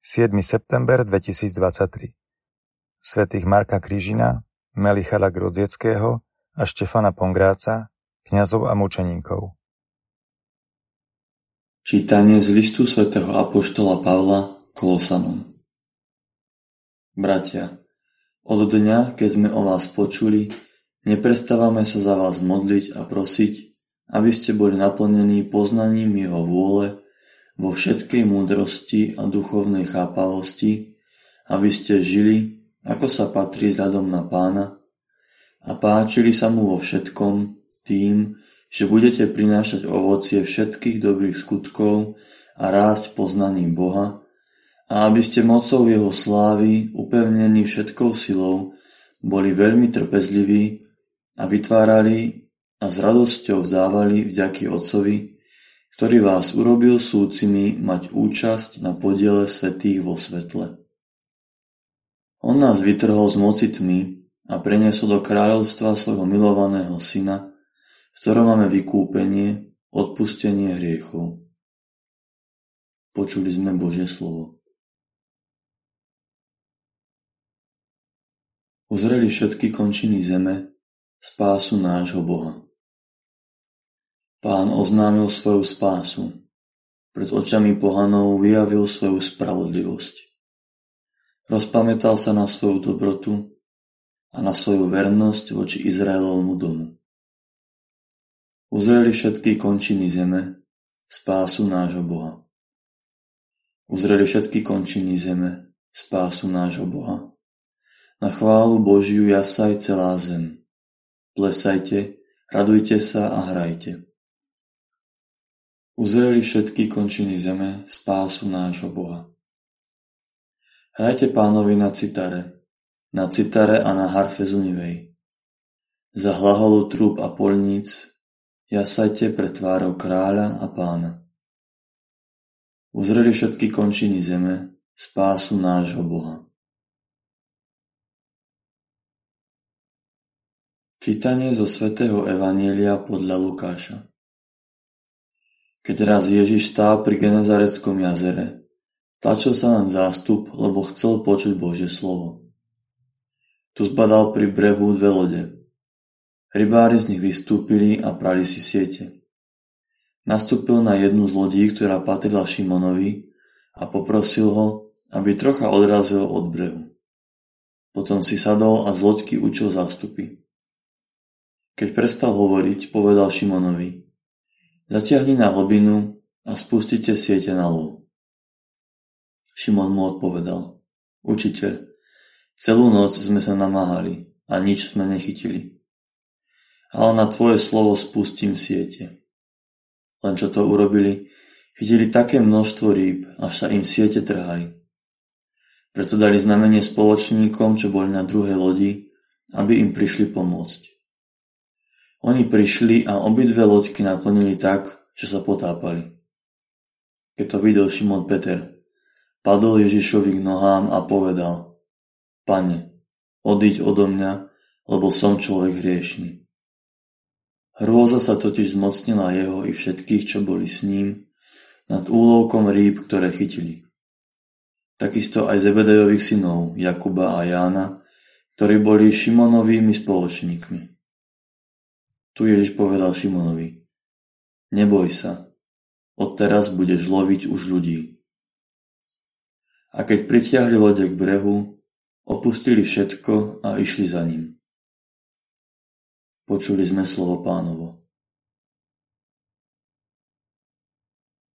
7. september 2023 svätých Marka Križina, Melichala Grodzieckého a Štefana Pongráca, kňazov a mučeníkov. Čítanie z listu svätého Apoštola Pavla Kolosanom Bratia, od dňa, keď sme o vás počuli, neprestávame sa za vás modliť a prosiť, aby ste boli naplnení poznaním Jeho vôle vo všetkej múdrosti a duchovnej chápavosti, aby ste žili, ako sa patrí vzhľadom na pána, a páčili sa mu vo všetkom tým, že budete prinášať ovocie všetkých dobrých skutkov a rásť poznaním Boha, a aby ste mocou Jeho slávy, upevnení všetkou silou, boli veľmi trpezliví a vytvárali a s radosťou vzdávali vďaky Otcovi, ktorý vás urobil súcimi mať účasť na podiele svätých vo svetle. On nás vytrhol z moci tmy a preniesol do kráľovstva svojho milovaného syna, v ktorom máme vykúpenie, odpustenie hriechov. Počuli sme Božie slovo. Uzreli všetky končiny zeme spásu nášho Boha. Pán oznámil svoju spásu. Pred očami pohanov vyjavil svoju spravodlivosť. Rozpamätal sa na svoju dobrotu a na svoju vernosť voči Izraelovmu domu. Uzreli všetky končiny zeme spásu nášho Boha. Uzreli všetky končiny zeme spásu nášho Boha. Na chválu Božiu jasaj celá zem. Plesajte, radujte sa a hrajte. Uzreli všetky končiny zeme spásu nášho Boha. Hrajte pánovi na citare, na citare a na harfe zunivej. Za hlaholu trúb a polníc jasajte pre tvárou kráľa a pána. Uzreli všetky končiny zeme spásu nášho Boha. Čítanie zo svätého Evanielia podľa Lukáša keď raz Ježiš stál pri Genezareckom jazere, tlačil sa na zástup, lebo chcel počuť Božie slovo. Tu zbadal pri brehu dve lode. Rybári z nich vystúpili a prali si siete. Nastúpil na jednu z lodí, ktorá patrila Šimonovi a poprosil ho, aby trocha odrazil od brehu. Potom si sadol a z loďky učil zástupy. Keď prestal hovoriť, povedal Šimonovi, Zatiahni na hlbinu a spustite siete na lov. Šimon mu odpovedal. Učiteľ, celú noc sme sa namáhali a nič sme nechytili. Ale na tvoje slovo spustím siete. Len čo to urobili, chytili také množstvo rýb, až sa im siete trhali. Preto dali znamenie spoločníkom, čo boli na druhej lodi, aby im prišli pomôcť. Oni prišli a obidve loďky naplnili tak, že sa potápali. Keď to videl Šimon Peter, padol Ježišovi k nohám a povedal Pane, odiď odo mňa, lebo som človek hriešný. Hrôza sa totiž zmocnila jeho i všetkých, čo boli s ním, nad úlovkom rýb, ktoré chytili. Takisto aj Zebedejových synov, Jakuba a Jána, ktorí boli Šimonovými spoločníkmi. Tu Ježiš povedal Šimonovi, neboj sa, odteraz budeš loviť už ľudí. A keď pritiahli lode k brehu, opustili všetko a išli za ním. Počuli sme slovo pánovo.